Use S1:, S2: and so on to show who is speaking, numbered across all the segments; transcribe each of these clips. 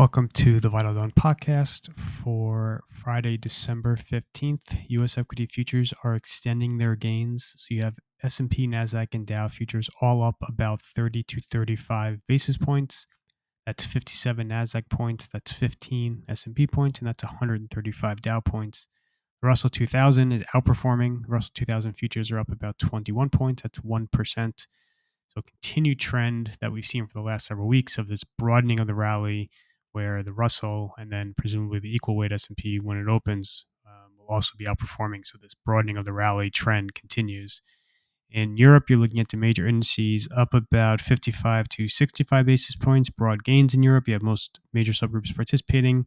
S1: Welcome to the Vital Dawn podcast for Friday, December 15th. US equity futures are extending their gains. So you have S&P, Nasdaq and Dow futures all up about 30 to 35 basis points. That's 57 Nasdaq points, that's 15 S&P points and that's 135 Dow points. Russell 2000 is outperforming. Russell 2000 futures are up about 21 points, that's 1%. So continued trend that we've seen for the last several weeks of this broadening of the rally where the Russell and then presumably the equal weight S&P when it opens um, will also be outperforming. So this broadening of the rally trend continues. In Europe, you're looking at the major indices up about 55 to 65 basis points. Broad gains in Europe. You have most major subgroups participating.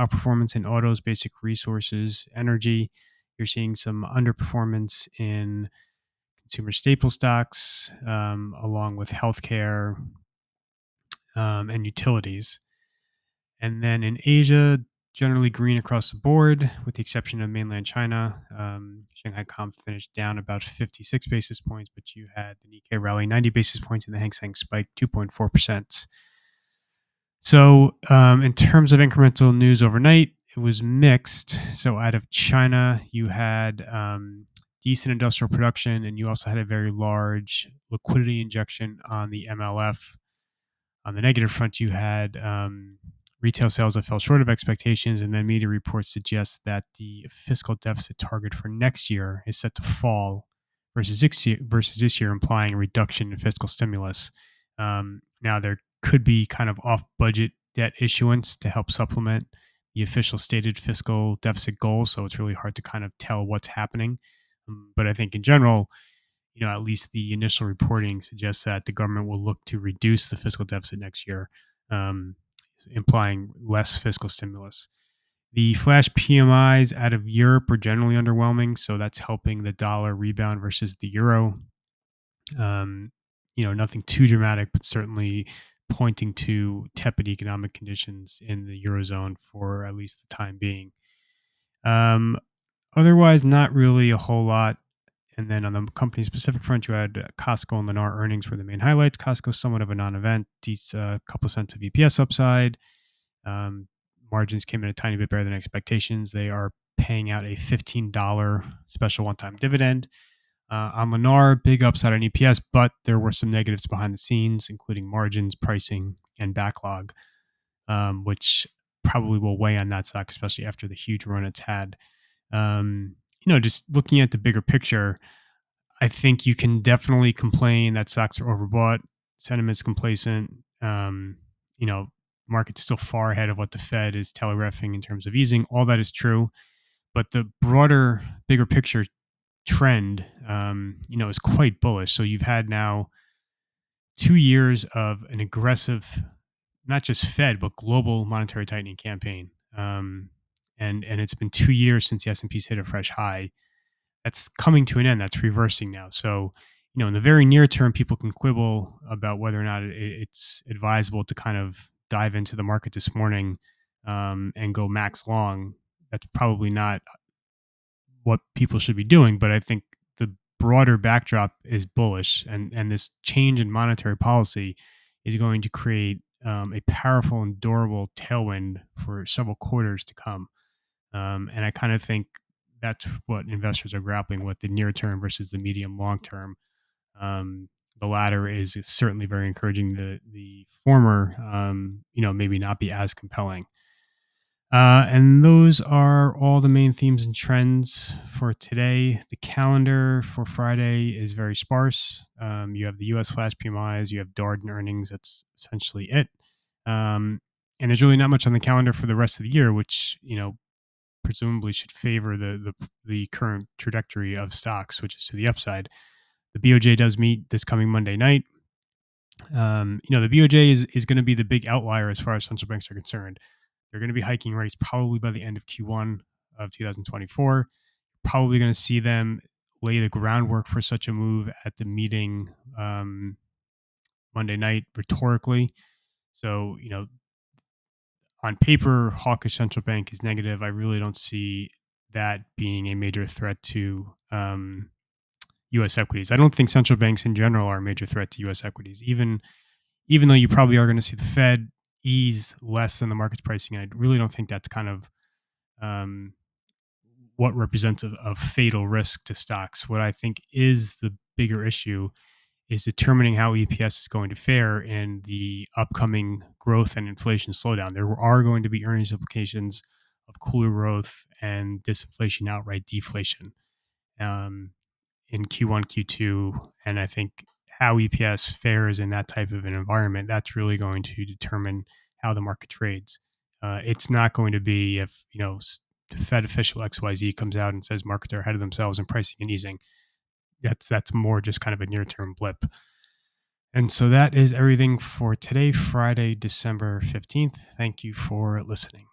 S1: Outperformance in autos, basic resources, energy. You're seeing some underperformance in consumer staple stocks, um, along with healthcare um, and utilities. And then in Asia, generally green across the board, with the exception of mainland China. Um, Shanghai Comp finished down about 56 basis points, but you had the Nikkei rally 90 basis points and the Hang Seng spike 2.4%. So, um, in terms of incremental news overnight, it was mixed. So, out of China, you had um, decent industrial production, and you also had a very large liquidity injection on the MLF. On the negative front, you had um, retail sales that fell short of expectations, and then media reports suggest that the fiscal deficit target for next year is set to fall versus this year, versus this year implying a reduction in fiscal stimulus. Um, now, there could be kind of off budget debt issuance to help supplement the official stated fiscal deficit goal. So it's really hard to kind of tell what's happening. Um, but I think in general, you know, at least the initial reporting suggests that the government will look to reduce the fiscal deficit next year. Um, implying less fiscal stimulus. The flash PMIs out of Europe are generally underwhelming, so that's helping the dollar rebound versus the euro. Um, you know, nothing too dramatic, but certainly pointing to tepid economic conditions in the eurozone for at least the time being. Um, otherwise, not really a whole lot. And then on the company specific front, you had Costco and Lennar earnings were the main highlights. Costco somewhat of a non-event, a uh, couple cents of EPS upside. Um, margins came in a tiny bit better than expectations. They are paying out a $15 special one-time dividend. Uh, on Lennar, big upside on EPS, but there were some negatives behind the scenes, including margins, pricing, and backlog, um, which probably will weigh on that stock, especially after the huge run it's had. Um, you know, just looking at the bigger picture, I think you can definitely complain that stocks are overbought, sentiment's complacent. Um, you know, market's still far ahead of what the Fed is telegraphing in terms of easing. All that is true, but the broader, bigger picture trend, um, you know, is quite bullish. So you've had now two years of an aggressive, not just Fed but global monetary tightening campaign. Um, and and it's been two years since the S&P's hit a fresh high. That's coming to an end. That's reversing now. So, you know, in the very near term, people can quibble about whether or not it's advisable to kind of dive into the market this morning um, and go max long. That's probably not what people should be doing. But I think the broader backdrop is bullish, and and this change in monetary policy is going to create um, a powerful and durable tailwind for several quarters to come. Um, and I kind of think that's what investors are grappling with the near term versus the medium long term. Um, the latter is certainly very encouraging. The the former, um, you know, maybe not be as compelling. Uh, and those are all the main themes and trends for today. The calendar for Friday is very sparse. Um, you have the U.S. flash PMIs, you have Darden earnings. That's essentially it. Um, and there's really not much on the calendar for the rest of the year, which you know presumably should favor the, the the current trajectory of stocks, which is to the upside. The BOJ does meet this coming Monday night. Um, you know, the BOJ is is going to be the big outlier as far as central banks are concerned. They're going to be hiking rates probably by the end of Q1 of 2024. Probably going to see them lay the groundwork for such a move at the meeting um, Monday night rhetorically. So, you know, on paper, hawkish central bank is negative. I really don't see that being a major threat to um, U.S. equities. I don't think central banks in general are a major threat to U.S. equities. Even even though you probably are going to see the Fed ease less than the market's pricing. I really don't think that's kind of um, what represents a, a fatal risk to stocks. What I think is the bigger issue is determining how EPS is going to fare in the upcoming growth and inflation slowdown. There are going to be earnings implications of cooler growth and disinflation, outright deflation um, in Q1, Q2. And I think how EPS fares in that type of an environment, that's really going to determine how the market trades. Uh, it's not going to be if, you know, the Fed official XYZ comes out and says markets are ahead of themselves in pricing and easing that's that's more just kind of a near term blip. And so that is everything for today, Friday, December 15th. Thank you for listening.